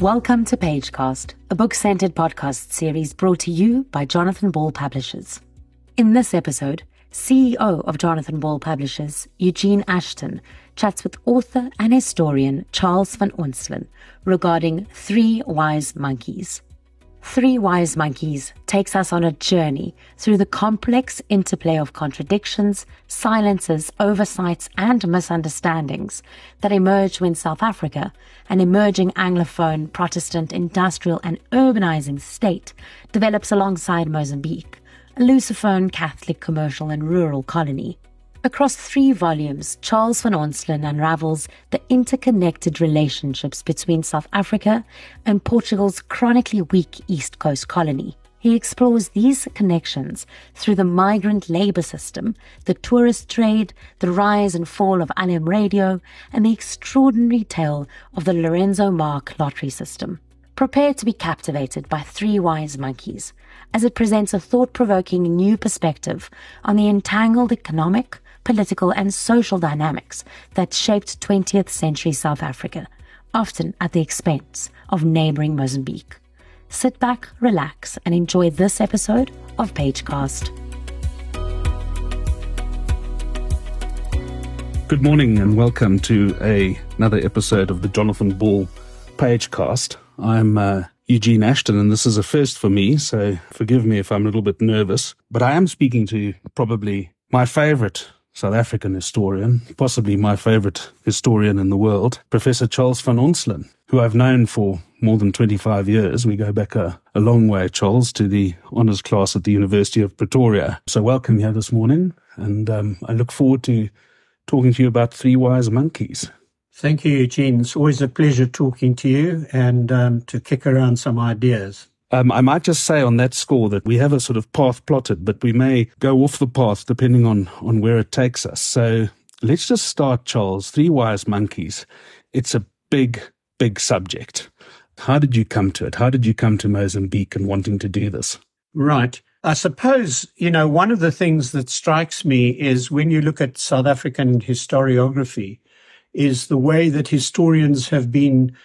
Welcome to Pagecast, a book centered podcast series brought to you by Jonathan Ball Publishers. In this episode, CEO of Jonathan Ball Publishers, Eugene Ashton, chats with author and historian Charles van Onselen regarding Three Wise Monkeys. Three Wise Monkeys takes us on a journey through the complex interplay of contradictions, silences, oversights, and misunderstandings that emerge when South Africa, an emerging Anglophone, Protestant, industrial, and urbanizing state, develops alongside Mozambique, a Lusophone, Catholic, commercial, and rural colony. Across three volumes, Charles van Onselen unravels the interconnected relationships between South Africa and Portugal's chronically weak East Coast colony. He explores these connections through the migrant labor system, the tourist trade, the rise and fall of LM radio, and the extraordinary tale of the Lourenço Marques lottery system. Prepare to be captivated by Three Wise Monkeys as it presents a thought provoking new perspective on the entangled economic, political, and social dynamics that shaped 20th century South Africa, often at the expense of neighboring Mozambique. Sit back, relax, and enjoy this episode of Pagecast. Good morning and welcome to a, another episode of the Jonathan Ball Pagecast. I'm uh, Eugene Ashton, and this is a first for me, so forgive me if I'm a little bit nervous. But I am speaking to probably my favorite South African historian, possibly my favorite historian in the world, Professor Charles van Onselen, who I've known for more than 25 years. We go back a, a long way, Charles, to the honours class at the University of Pretoria. So welcome here this morning, and um, I look forward to talking to you about Three Wise Monkeys. Thank you, Eugene. It's always a pleasure talking to you and um, to kick around some ideas. Um, I might just say on that score that we have a sort of path plotted, but we may go off the path depending on, on where it takes us. So let's just start, Charles. Three Wise Monkeys. It's a big, big subject. How did you come to it? How did you come to Mozambique and wanting to do this? Right. I suppose, you know, one of the things that strikes me is when you look at South African historiography, is the way that historians have been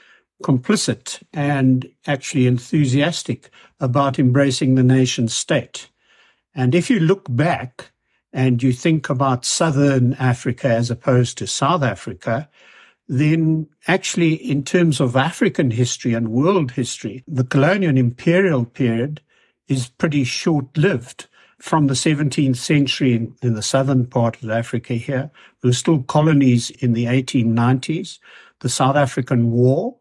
complicit and actually enthusiastic about embracing the nation state. And if you look back and you think about Southern Africa as opposed to South Africa, then actually in terms of African history and world history, the colonial imperial period is pretty short lived. From the 17th century in, in the southern part of Africa here, there were still colonies in the 1890s, the South African War,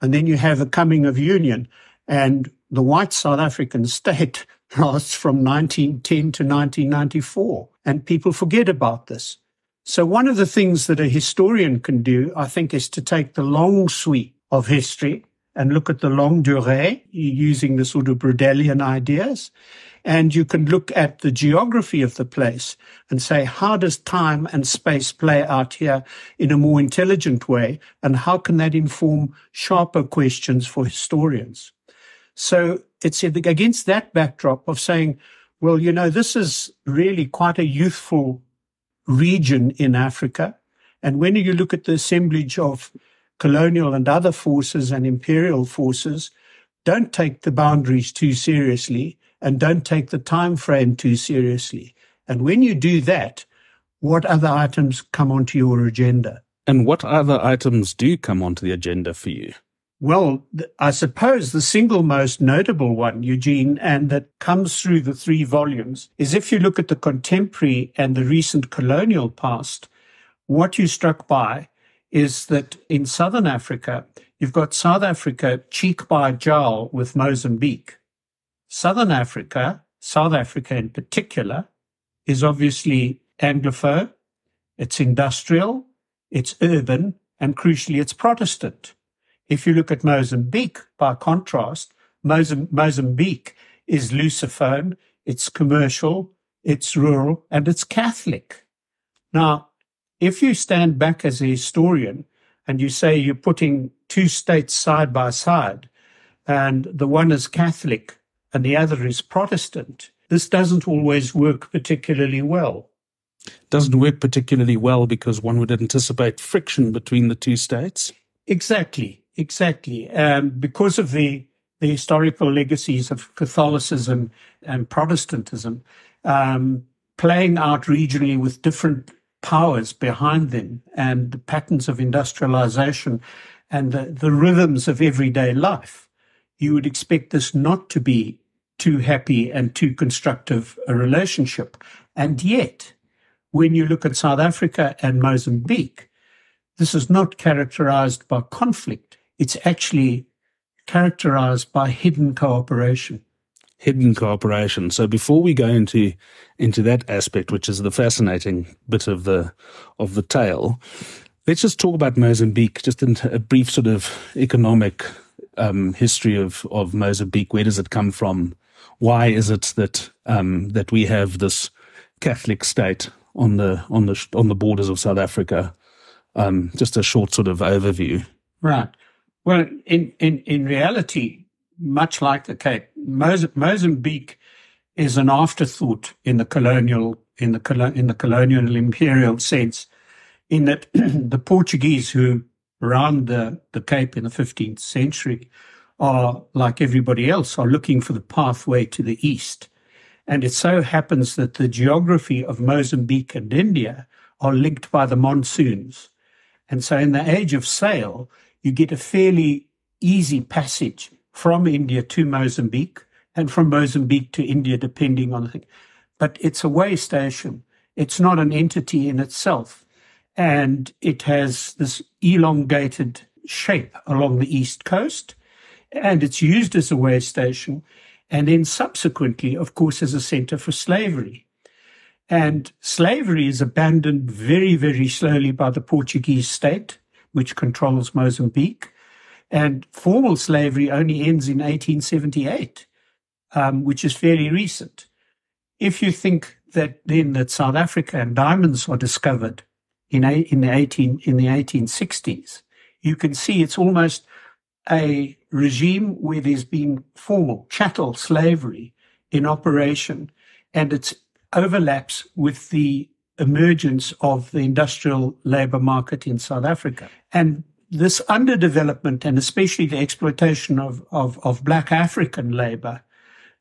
and then you have a coming of union. And the white South African state lasts from 1910 to 1994. And people forget about this. So one of the things that a historian can do, I think, is to take the long sweep of history and look at the longue durée using the sort of Braudelian ideas. And you can look at the geography of the place and say, how does time and space play out here in a more intelligent way? And how can that inform sharper questions for historians? So it's against that backdrop of saying, well, you know, this is really quite a youthful region in Africa. And when you look at the assemblage of colonial and other forces and imperial forces, don't take the boundaries too seriously and don't take the time frame too seriously. And when you do that, what other items come onto your agenda? And what other items do come onto the agenda for you? Well, I suppose the single most notable one, Eugene, and that comes through the three volumes, is if you look at the contemporary and the recent colonial past, what you struck by is that in southern Africa, you've got South Africa cheek by jowl with Mozambique. Southern Africa, South Africa in particular, is obviously Anglophone, it's industrial, it's urban, and crucially, it's Protestant. If you look at Mozambique, by contrast, Mozambique is Lusophone, it's commercial, it's rural, and it's Catholic. Now, if you stand back as a historian and you say you're putting two states side by side, and the one is Catholic and the other is Protestant, this doesn't always work particularly well. Doesn't work particularly well because one would anticipate friction between the two states? Exactly. Exactly. Um, because of the, the historical legacies of Catholicism and Protestantism, um, playing out regionally with different powers behind them and the patterns of industrialization and the, the rhythms of everyday life, you would expect this not to be too happy and too constructive a relationship. And yet, when you look at South Africa and Mozambique, this is not characterized by conflict. It's actually characterized by hidden cooperation. Hidden cooperation. So before we go into into that aspect, which is the fascinating bit of the of the tale, let's just talk about Mozambique. Just in a brief sort of economic um, history of of Mozambique. Where does it come from? Why is it that um, that we have this Catholic state on the on the on the borders of South Africa? Um, just a short sort of overview. Right. Well, in in in reality, much like the Cape, Mozambique is an afterthought in the colonial in the in the colonial imperial sense, in that the Portuguese who ran the the Cape in the 15th century are like everybody else are looking for the pathway to the east, and it so happens that the geography of Mozambique and India are linked by the monsoons, and so in the age of sail you get a fairly easy passage from India to Mozambique and from Mozambique to India, depending on the thing. But it's a way station. It's not an entity in itself. And it has this elongated shape along the east coast. And it's used as a way station. And then subsequently, of course, as a center for slavery. And slavery is abandoned very, very slowly by the Portuguese state, which controls Mozambique. And formal slavery only ends in 1878, um, which is fairly recent. If you think that then that South Africa and diamonds are discovered in, in the 18 in the 1860s, you can see it's almost a regime where there's been formal chattel slavery in operation, and it overlaps with the emergence of the industrial labor market in South Africa. And this underdevelopment and especially the exploitation of, of, of black African labor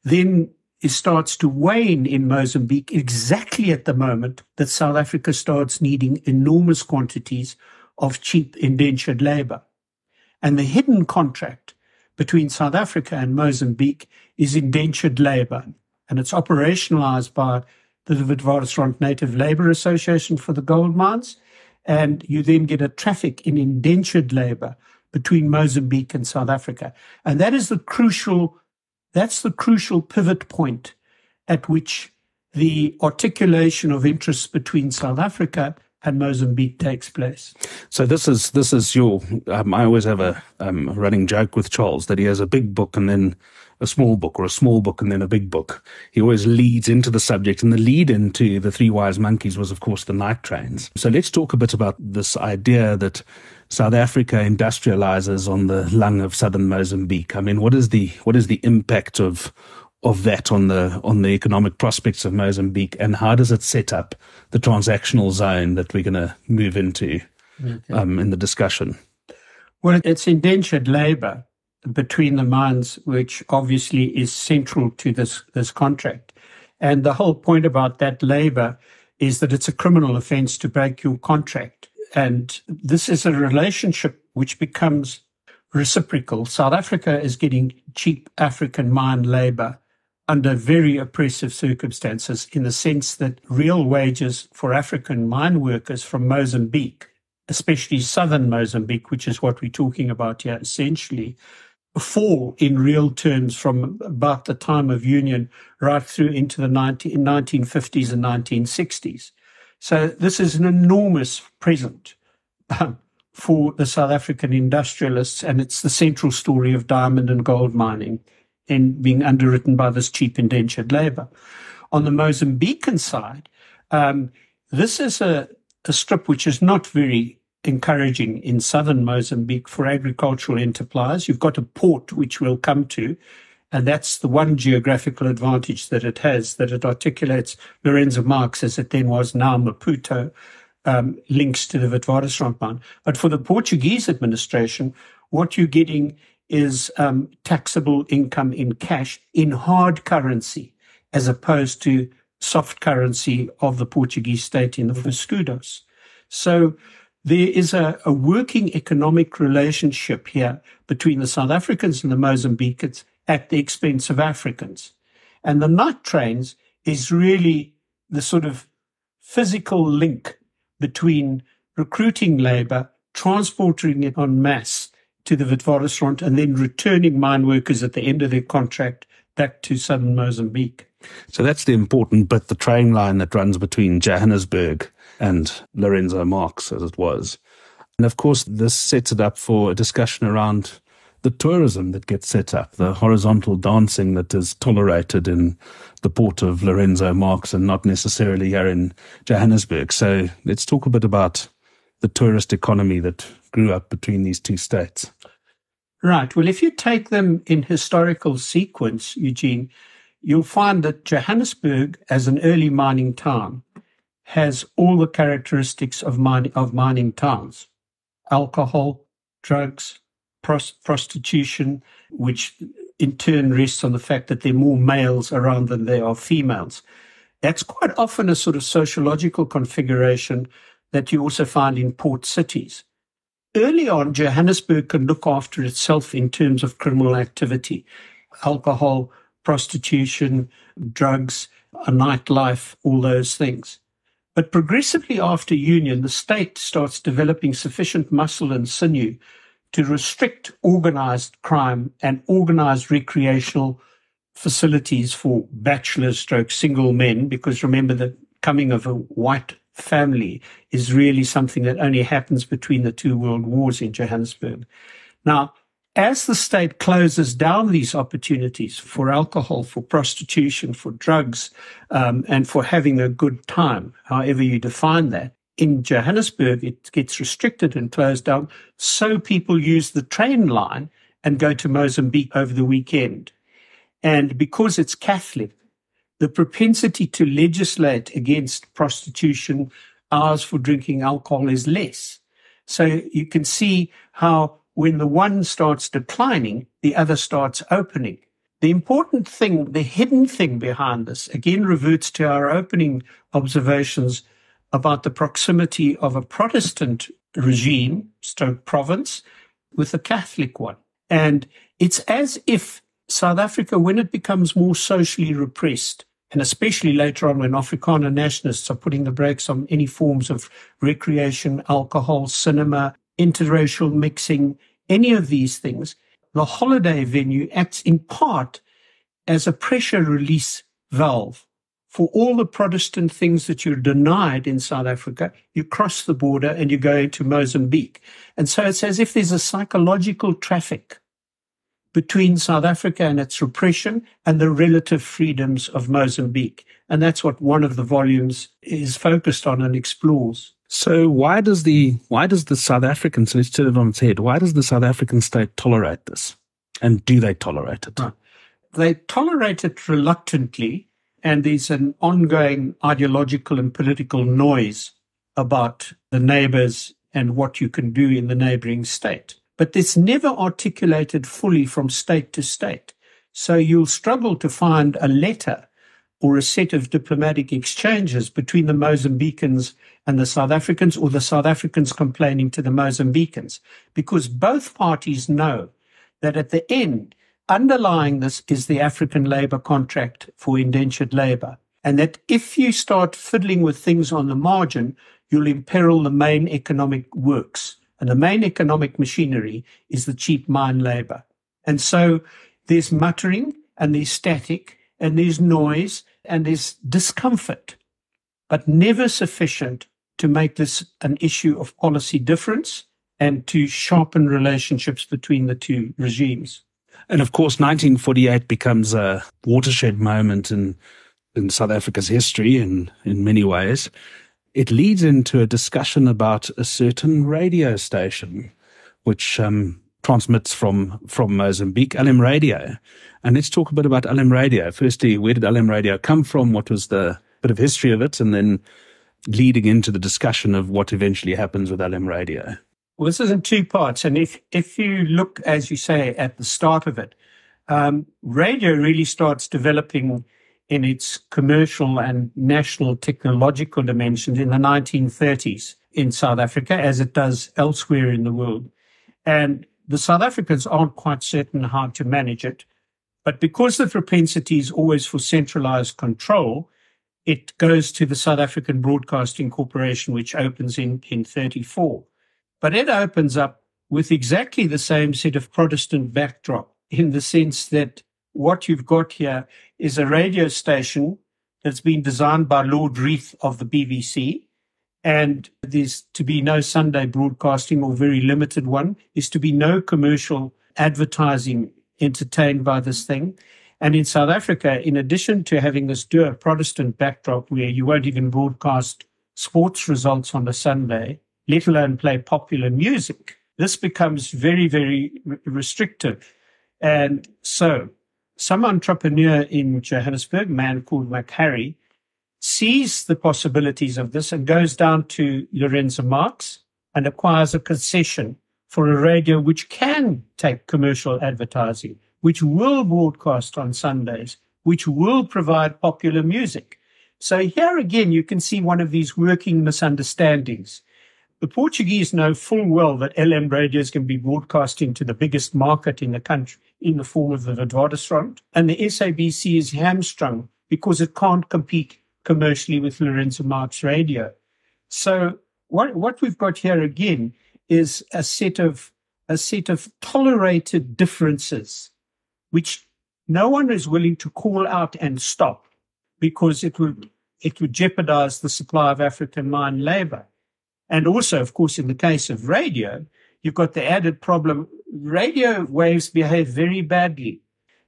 then it starts to wane in Mozambique exactly at the moment that South Africa starts needing enormous quantities of cheap indentured labor. And the hidden contract between South Africa and Mozambique is indentured labor. And it's operationalized by the Witwatersrand Native Labor Association for the gold mines and you then get a traffic in indentured labor between Mozambique and South Africa. And that is the crucial, that's the crucial pivot point at which the articulation of interests between South Africa and Mozambique takes place. So this is this is your. Um, I always have a um, running joke with Charles that he has a big book and then a small book or a small book and then a big book. He always leads into the subject and the lead into the three wise monkeys was of course the night trains. So let's talk a bit about this idea that South Africa industrializes on the lung of southern Mozambique. I mean, what is the what is the impact of of that on the on the economic prospects of Mozambique, and how does it set up the transactional zone that we're going to move into okay. um, in the discussion? Well, it's indentured labour between the mines, which obviously is central to this, this contract. And the whole point about that labor is that it's a criminal offense to break your contract. And this is a relationship which becomes reciprocal. South Africa is getting cheap African mine labor under very oppressive circumstances in the sense that real wages for African mine workers from Mozambique, especially southern Mozambique, which is what we're talking about here essentially, fall in real terms from about the time of union right through into the 19, 1950s and 1960s. So this is an enormous present um, for the South African industrialists, and it's the central story of diamond and gold mining and being underwritten by this cheap indentured labor. On the Mozambican side, um, this is a, a strip which is not very encouraging in southern Mozambique for agricultural enterprise. You've got a port which we'll come to, and that's the one geographical advantage that it has, that it articulates Lourenço Marques as it then was now Maputo, um, links to the Witwatersrand mine. But for the Portuguese administration, what you're getting is um, taxable income in cash in hard currency, as opposed to soft currency of the Portuguese state in the escudos. So there is a, a working economic relationship here between the South Africans and the Mozambicans at the expense of Africans. And the night trains is really the sort of physical link between recruiting labor, transporting it en masse to the Witwatersrand, and then returning mine workers at the end of their contract back to southern Mozambique. So that's the important bit, the train line that runs between Johannesburg and Lourenço Marques, as it was. And of course, this sets it up for a discussion around the tourism that gets set up, the horizontal dancing that is tolerated in the port of Lourenço Marques and not necessarily here in Johannesburg. So let's talk a bit about the tourist economy that grew up between these two states. Right. Well, if you take them in historical sequence, Eugene, you'll find that Johannesburg, as an early mining town, has all the characteristics of, mining, of mining towns alcohol, drugs, pros- prostitution, which in turn rests on the fact that there are more males around than there are females. That's quite often a sort of sociological configuration that you also find in port cities. Early on, Johannesburg can look after itself in terms of criminal activity, alcohol, prostitution, drugs, a nightlife, all those things. But progressively after union, the state starts developing sufficient muscle and sinew to restrict organized crime and organized recreational facilities for bachelors stroke single men, because remember the coming of a white family is really something that only happens between the two world wars in Johannesburg. Now, as the state closes down these opportunities for alcohol, for prostitution, for drugs, um, and for having a good time, however you define that, in Johannesburg, it gets restricted and closed down. So people use the train line and go to Mozambique over the weekend. And because it's Catholic, the propensity to legislate against prostitution, hours for drinking alcohol is less. So you can see how when the one starts declining, the other starts opening. The important thing, the hidden thing behind this, again reverts to our opening observations about the proximity of a Protestant regime, stroke province, with a Catholic one. And it's as if South Africa, when it becomes more socially repressed, and especially later on when Afrikaner nationalists are putting the brakes on any forms of recreation, alcohol, cinema, interracial mixing, any of these things, the holiday venue acts in part as a pressure release valve for all the Protestant things that you're denied in South Africa. You cross the border and you go into Mozambique. And so it's as if there's a psychological traffic between South Africa and its repression and the relative freedoms of Mozambique. And that's what one of the volumes is focused on and explores. So why does the why does the South African so let's turn it on its head, why does the South African state tolerate this? And do they tolerate it? They tolerate it reluctantly, and there's an ongoing ideological and political noise about the neighbors and what you can do in the neighboring state. But it's never articulated fully from state to state. So you'll struggle to find a letter or a set of diplomatic exchanges between the Mozambicans and the South Africans, or the South Africans complaining to the Mozambicans, because both parties know that at the end, underlying this is the African labor contract for indentured labor. And that if you start fiddling with things on the margin, you'll imperil the main economic works. And the main economic machinery is the cheap mine labor. And so there's muttering and there's static and there's noise and there's discomfort, but never sufficient to make this an issue of policy difference and to sharpen relationships between the two regimes. And of course, 1948 becomes a watershed moment in, in South Africa's history in, in many ways. It leads into a discussion about a certain radio station, which um, transmits from, from Mozambique, LM Radio. And let's talk a bit about LM Radio. Firstly, where did LM Radio come from? What was the bit of history of it? And then leading into the discussion of what eventually happens with LM Radio. Well, this is in two parts. And if, if you look, as you say, at the start of it, um, radio really starts developing in its commercial and national technological dimensions in the 1930s in South Africa, as it does elsewhere in the world. And the South Africans aren't quite certain how to manage it. But because the propensity is always for centralized control, it goes to the South African Broadcasting Corporation, which opens in, in 34. But it opens up with exactly the same set of Protestant backdrop in the sense that what you've got here is a radio station that's been designed by Lord Reith of the BBC. And there's to be no Sunday broadcasting or very limited one. Is to be no commercial advertising entertained by this thing. And in South Africa, in addition to having this dour Protestant backdrop where you won't even broadcast sports results on a Sunday, let alone play popular music, this becomes very, very restrictive. And so some entrepreneur in Johannesburg, a man called McHarry, sees the possibilities of this and goes down to Lourenço Marques and acquires a concession for a radio which can take commercial advertising, which will broadcast on Sundays, which will provide popular music. So here again, you can see one of these working misunderstandings. The Portuguese know full well that LM radios can be broadcasting to the biggest market in the country in the form of the Witwatersrand. And the SABC is hamstrung because it can't compete commercially with Lourenço Marques radio. So what, what we've got here again is a set of a set of tolerated differences, which no one is willing to call out and stop because it would it would jeopardize the supply of African mine labor. And also, of course, in the case of radio, you've got the added problem. Radio waves behave very badly.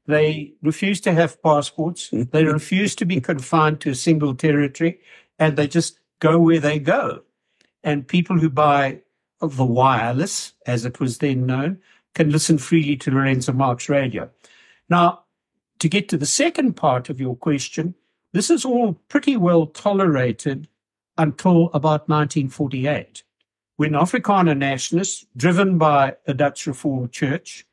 They refuse to have passports. Mm-hmm. They refuse to be confined to a single territory and they just go where they go. And people who buy the wireless, as it was then known, can listen freely to Lourenço Marques radio. Now, to get to the second part of your question, this is all pretty well tolerated until about 1948, when Afrikaner nationalists, driven by the Dutch Reformed Church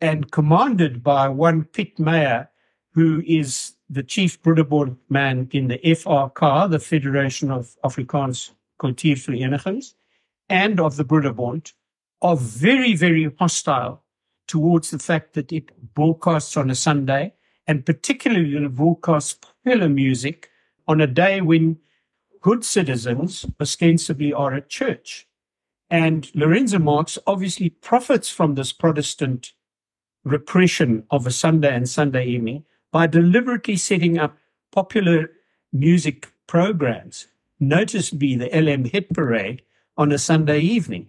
and commanded by one Piet Meyer, who is the chief Broederbond man in the FAK, the Federation of Afrikaans Kultuurverenigings, and of the Broederbond, are very, very hostile towards the fact that it broadcasts on a Sunday, and particularly it broadcasts popular music on a day when good citizens ostensibly are at church. And Lourenço Marques obviously profits from this Protestant repression of a Sunday and Sunday evening by deliberately setting up popular music programs, noticeably the LM Hit Parade on a Sunday evening.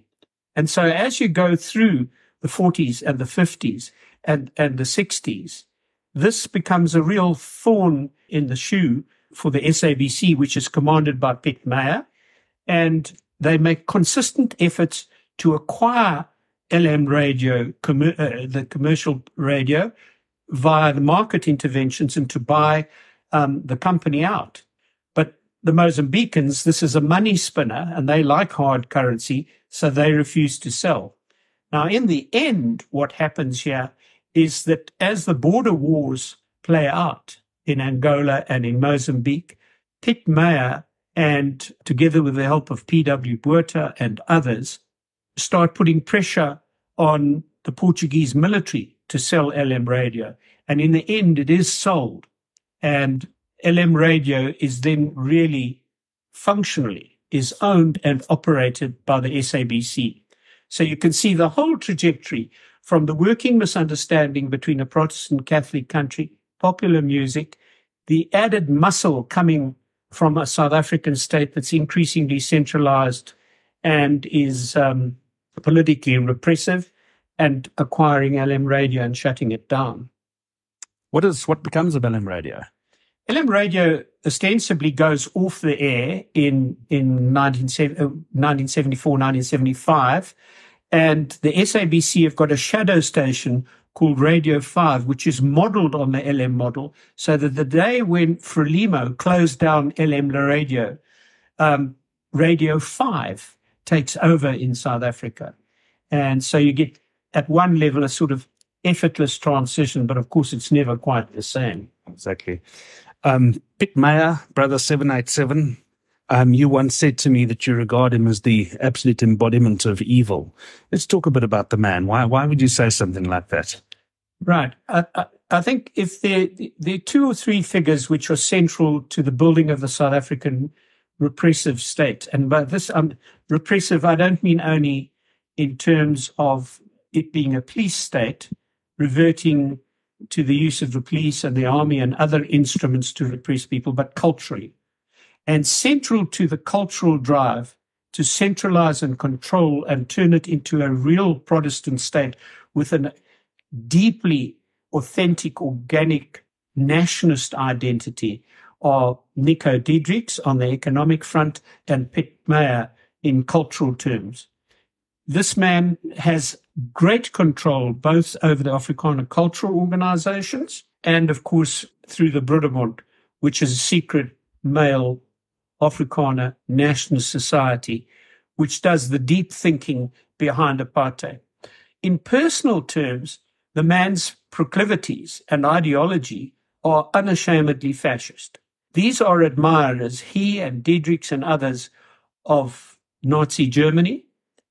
And so as you go through the 40s and the 50s and, and the 60s, this becomes a real thorn in the shoe for the SABC, which is commanded by Piet Meyer, and they make consistent efforts to acquire LM radio, com- uh, the commercial radio, via the market interventions and to buy um, the company out. But the Mozambicans, this is a money spinner and they like hard currency, so they refuse to sell. Now, in the end, what happens here is that as the border wars play out, in Angola and in Mozambique. Piet Meyer and together with the help of P.W. Botha and others, start putting pressure on the Portuguese military to sell LM radio. And in the end, it is sold. And LM radio is then really functionally is owned and operated by the SABC. So you can see the whole trajectory from the working misunderstanding between a Protestant Catholic country popular music, the added muscle coming from a South African state that's increasingly centralized and is um, politically repressive, and acquiring LM radio and shutting it down. What is what becomes of LM radio? LM radio ostensibly goes off the air in in 1974, 1975, and the SABC have got a shadow station called Radio 5, which is modeled on the LM model, so that the day when Frelimo closed down LM La Radio, um, Radio 5 takes over in South Africa. And so you get at one level a sort of effortless transition, but of course it's never quite the same. Exactly. Um, Meyer, Brother 787, um, you once said to me that you regard him as the absolute embodiment of evil. Let's talk a bit about the man. Why, why would you say something like that? Right. I, I, I think if there, there are two or three figures which are central to the building of the South African repressive state, and by this um, repressive, I don't mean only in terms of it being a police state, reverting to the use of the police and the army and other instruments to repress people, but culturally. And central to the cultural drive to centralize and control and turn it into a real Protestant state with a deeply authentic, organic nationalist identity are Nico Diederichs on the economic front and Piet Meyer in cultural terms. This man has great control both over the Afrikaner cultural organizations and, of course, through the Broederbond, which is a secret male Afrikaner national society, which does the deep thinking behind apartheid. In personal terms, the man's proclivities and ideology are unashamedly fascist. These are admirers, he and Diederichs and others, of Nazi Germany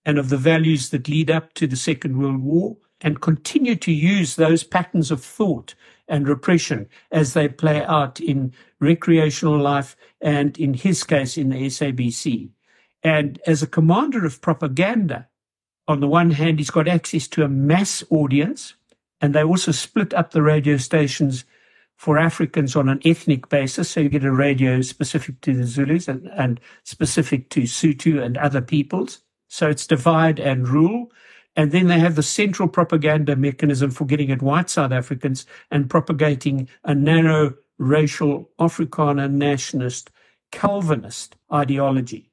and of the values that lead up to the Second World War and continue to use those patterns of thought and repression as they play out in recreational life and, in his case, in the SABC. And as a commander of propaganda, on the one hand, he's got access to a mass audience, and they also split up the radio stations for Africans on an ethnic basis. So you get a radio specific to the Zulus and, and specific to Sotho and other peoples. So it's divide and rule. And then they have the central propaganda mechanism for getting at white South Africans and propagating a narrow racial Afrikaner nationalist Calvinist ideology.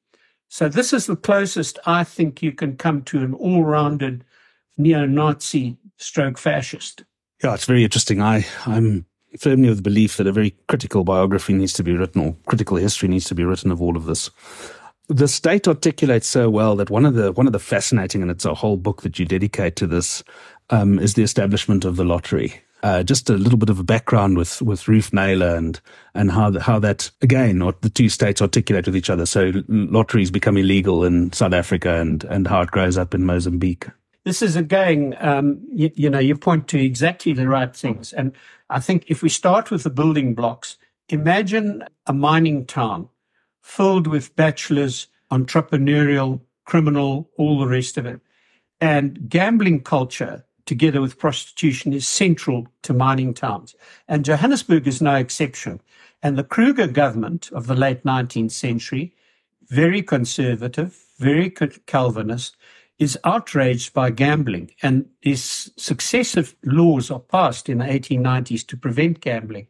So this is the closest I think you can come to an all-rounded neo-Nazi stroke fascist. Yeah, it's very interesting. I, I'm firmly of the belief that a very critical biography needs to be written or critical history needs to be written of all of this. The state articulates so well that one of the one of the fascinating, and it's a whole book that you dedicate to this, um, is the establishment of the lottery. Uh, just a little bit of a background with with Rufe Naylor and and how the, how that again or the two states articulate with each other. So lotteries become illegal in South Africa and and how it grows up in Mozambique. This is again, um, you, you know, you point to exactly the right things, and I think if we start with the building blocks, imagine a mining town filled with bachelors, entrepreneurial, criminal, all the rest of it. And gambling culture, together with prostitution, is central to mining towns. And Johannesburg is no exception. And the Kruger government of the late 19th century, very conservative, very Calvinist, is outraged by gambling, and these successive laws are passed in the 1890s to prevent gambling.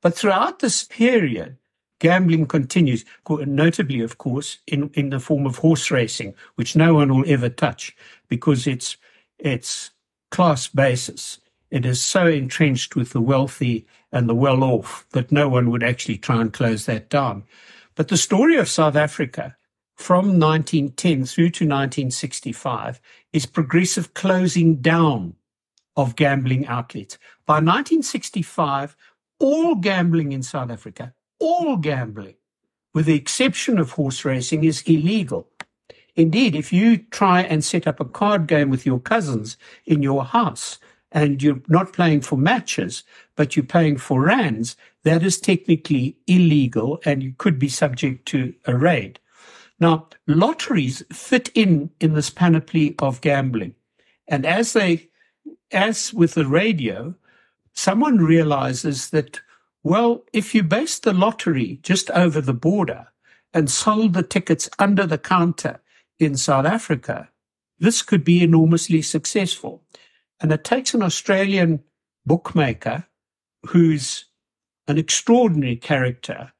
But throughout this period, gambling continues, notably, of course, in, in the form of horse racing, which no one will ever touch because it's, it's class basis. It is so entrenched with the wealthy and the well off that no one would actually try and close that down. But the story of South Africa from 1910 through to 1965 is progressive closing down of gambling outlets. By 1965, all gambling in South Africa, all gambling, with the exception of horse racing, is illegal. Indeed, if you try and set up a card game with your cousins in your house and you're not playing for matches, but you're paying for rands, that is technically illegal and you could be subject to a raid. Now, lotteries fit in in this panoply of gambling. And as they, as with the radio, someone realizes that, well, if you based the lottery just over the border and sold the tickets under the counter in South Africa, this could be enormously successful. And it takes an Australian bookmaker who's an extraordinary character,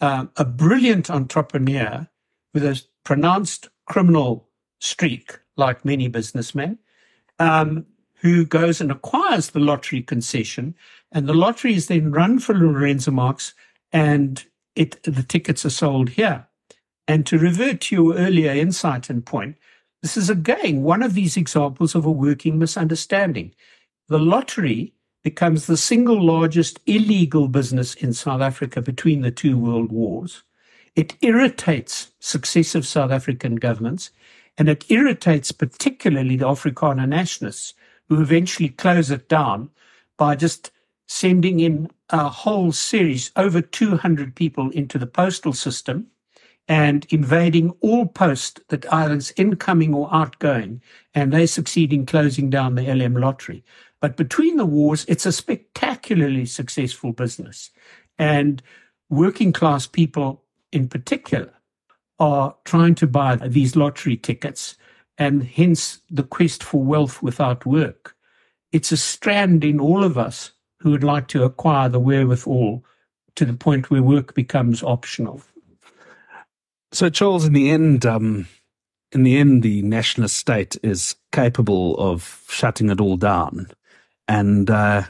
um, a brilliant entrepreneur, with a pronounced criminal streak, like many businessmen, um, who goes and acquires the lottery concession, and the lottery is then run for Lourenço Marques, and it the tickets are sold here. And to revert to your earlier insight and point, this is again one of these examples of a working misunderstanding. The lottery becomes the single largest illegal business in South Africa between the two world wars. It irritates successive South African governments, and it irritates particularly the Afrikaner nationalists who eventually close it down by just sending in a whole series, over 200 people into the postal system and invading all post that either incoming or outgoing. And they succeed in closing down the LM lottery. But between the wars, it's a spectacularly successful business. And working class people in particular are trying to buy these lottery tickets and hence the quest for wealth without work. It's a strand in all of us who would like to acquire the wherewithal to the point where work becomes optional. So, Charles, in the end, um, in the end, the nationalist state is capable of shutting it all down. And uh,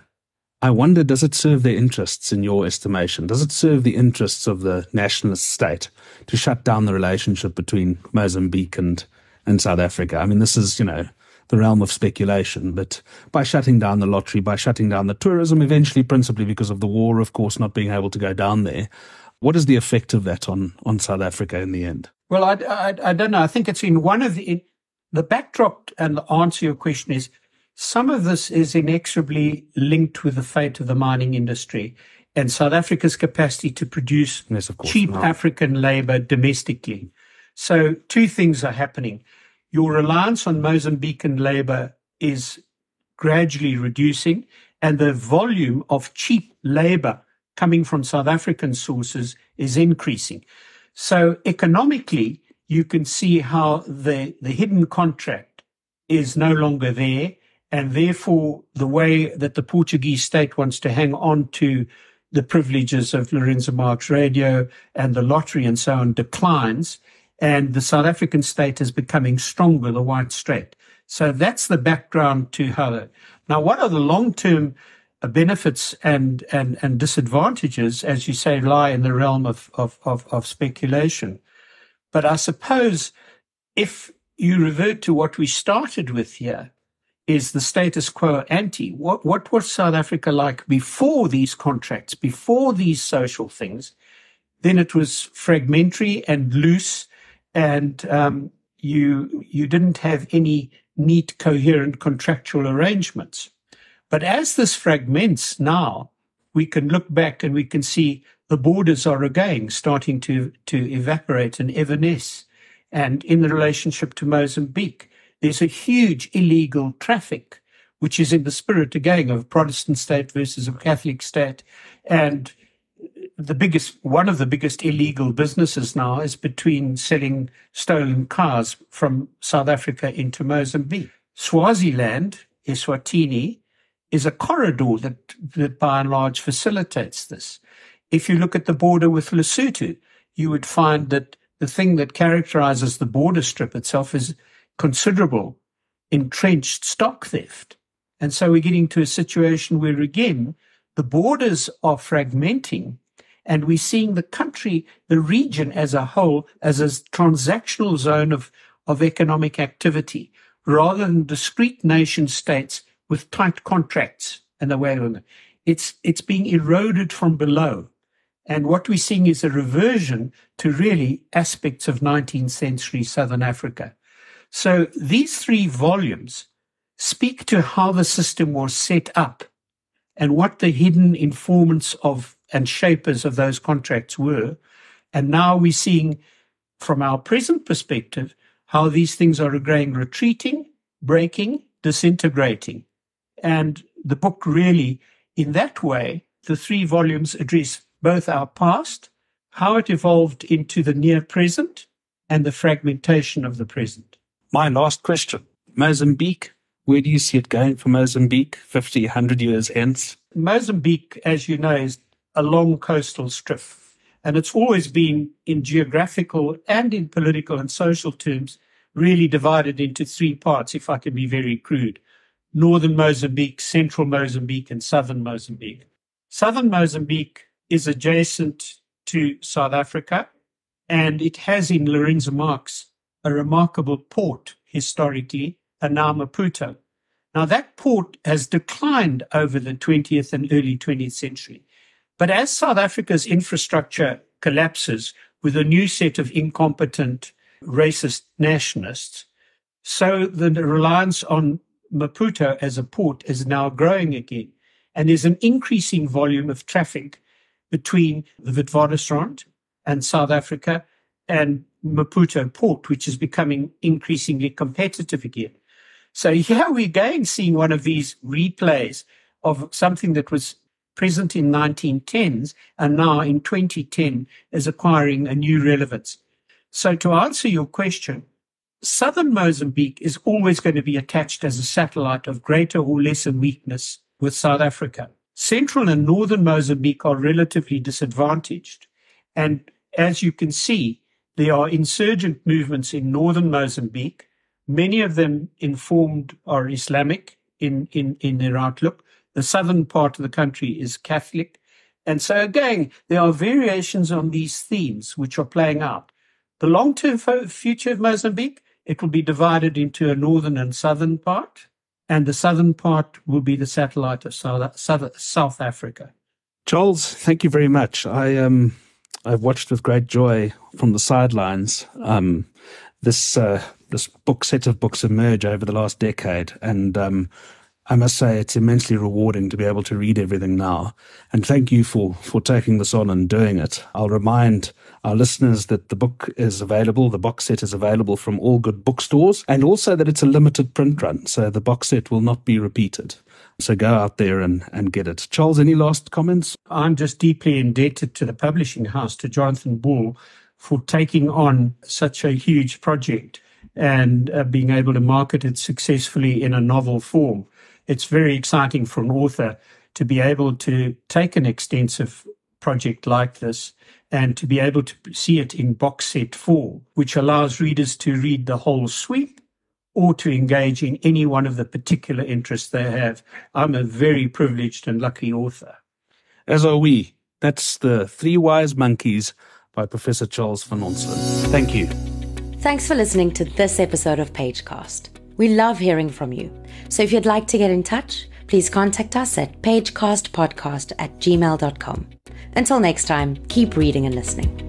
I wonder, does it serve their interests in your estimation? Does it serve the interests of the nationalist state to shut down the relationship between Mozambique and, and South Africa? I mean, this is, you know, the realm of speculation, but by shutting down the lottery, by shutting down the tourism, eventually, principally because of the war, of course, not being able to go down there, what is the effect of that on, on South Africa in the end? Well, I, I, I don't know. I think it's in one of the, in, the backdrop and the answer to your question is some of this is inexorably linked with the fate of the mining industry and South Africa's capacity to produce yes, cheap. African labor domestically. So two things are happening your reliance on Mozambican labor is gradually reducing, and the volume of cheap labor coming from South African sources is increasing. So economically, you can see how the, the hidden contract is no longer there. And therefore, the way that the Portuguese state wants to hang on to the privileges of Lourenço Marques radio and the lottery and so on declines and the South African state is becoming stronger, the white state. So that's the background to how. Now, what are the long-term benefits and, and, and disadvantages, as you say, lie in the realm of, of, of, of speculation. But I suppose if you revert to what we started with here, is the status quo ante. What, what was South Africa like before these contracts, before these social things? Then it was fragmentary and loose and um, you you didn't have any neat, coherent contractual arrangements. But as this fragments now, we can look back and we can see the borders are again starting to to evaporate and evanesce. And in the relationship to Mozambique, there's a huge illegal traffic, which is in the spirit again of Protestant state versus a Catholic state, and the biggest, one of the biggest illegal businesses now is between selling stolen cars from South Africa into Mozambique. Swaziland, Eswatini, is a corridor that, that by and large facilitates this. If you look at the border with Lesotho, you would find that the thing that characterizes the border strip itself is considerable entrenched stock theft. And so we're getting to a situation where again, the borders are fragmenting and we're seeing the country, the region as a whole, as a transactional zone of, of economic activity rather than discrete nation states with tight contracts and the way it's, it's being eroded from below. And what we're seeing is a reversion to really aspects of 19th century Southern Africa. So these three volumes speak to how the system was set up and what the hidden informants of and shapers of those contracts were. And now we're seeing from our present perspective how these things are again retreating, breaking, disintegrating. And the book really, in that way, the three volumes address both our past, how it evolved into the near present, and the fragmentation of the present. My last question Mozambique, where do you see it going for Mozambique 50, 100 years hence? Mozambique, as you know, is a long coastal strip. And it's always been in geographical and in political and social terms really divided into three parts, if I can be very crude. Northern Mozambique, central Mozambique, and southern Mozambique. Southern Mozambique is adjacent to South Africa And it has in Lourenço Marques a remarkable port historically, now Now, that port has declined over the 20th and early 20th century. But as South Africa's infrastructure collapses with a new set of incompetent racist nationalists, so the reliance on Maputo as a port is now growing again. And there's an increasing volume of traffic between the Witwatersrand and South Africa and Maputo port, which is becoming increasingly competitive again. So here we're going seeing one of these replays of something that was present in 1910s and now in 2010 is acquiring a new relevance. So to answer your question, southern Mozambique is always going to be attached as a satellite of greater or lesser weakness with South Africa. Central and northern Mozambique are relatively disadvantaged. And as you can see, there are insurgent movements in northern Mozambique. Many of them informed are Islamic in, in, in their outlook. The southern part of the country is Catholic. And so again, there are variations on these themes which are playing out. The long-term fo- future of Mozambique, it will be divided into a northern and southern part, and the southern part will be the satellite of South Africa. Charles, thank you very much. I um I've watched with great joy from the sidelines um, this uh, this book set of books emerge over the last decade, and um, I must say it's immensely rewarding to be able to read everything now. And thank you for for taking this on and doing it. I'll remind our listeners that the book is available, the box set is available from all good bookstores, and also that it's a limited print run, so the box set will not be repeated. So go out there and, and get it. Charles, any last comments? I'm just deeply indebted to the publishing house, to Jonathan Ball, for taking on such a huge project and uh, being able to market it successfully in a novel form. It's very exciting for an author to be able to take an extensive project like this and to be able to see it in box set form, which allows readers to read the whole sweep or to engage in any one of the particular interests they have. I'm a very privileged and lucky author. As are we. That's the Three Wise Monkeys by Professor Charles van Onselen. Thank you. Thanks for listening to this episode of Pagecast. We love hearing from you. So if you'd like to get in touch, please contact us at pagecastpodcast at gmail.com. Until next time, keep reading and listening.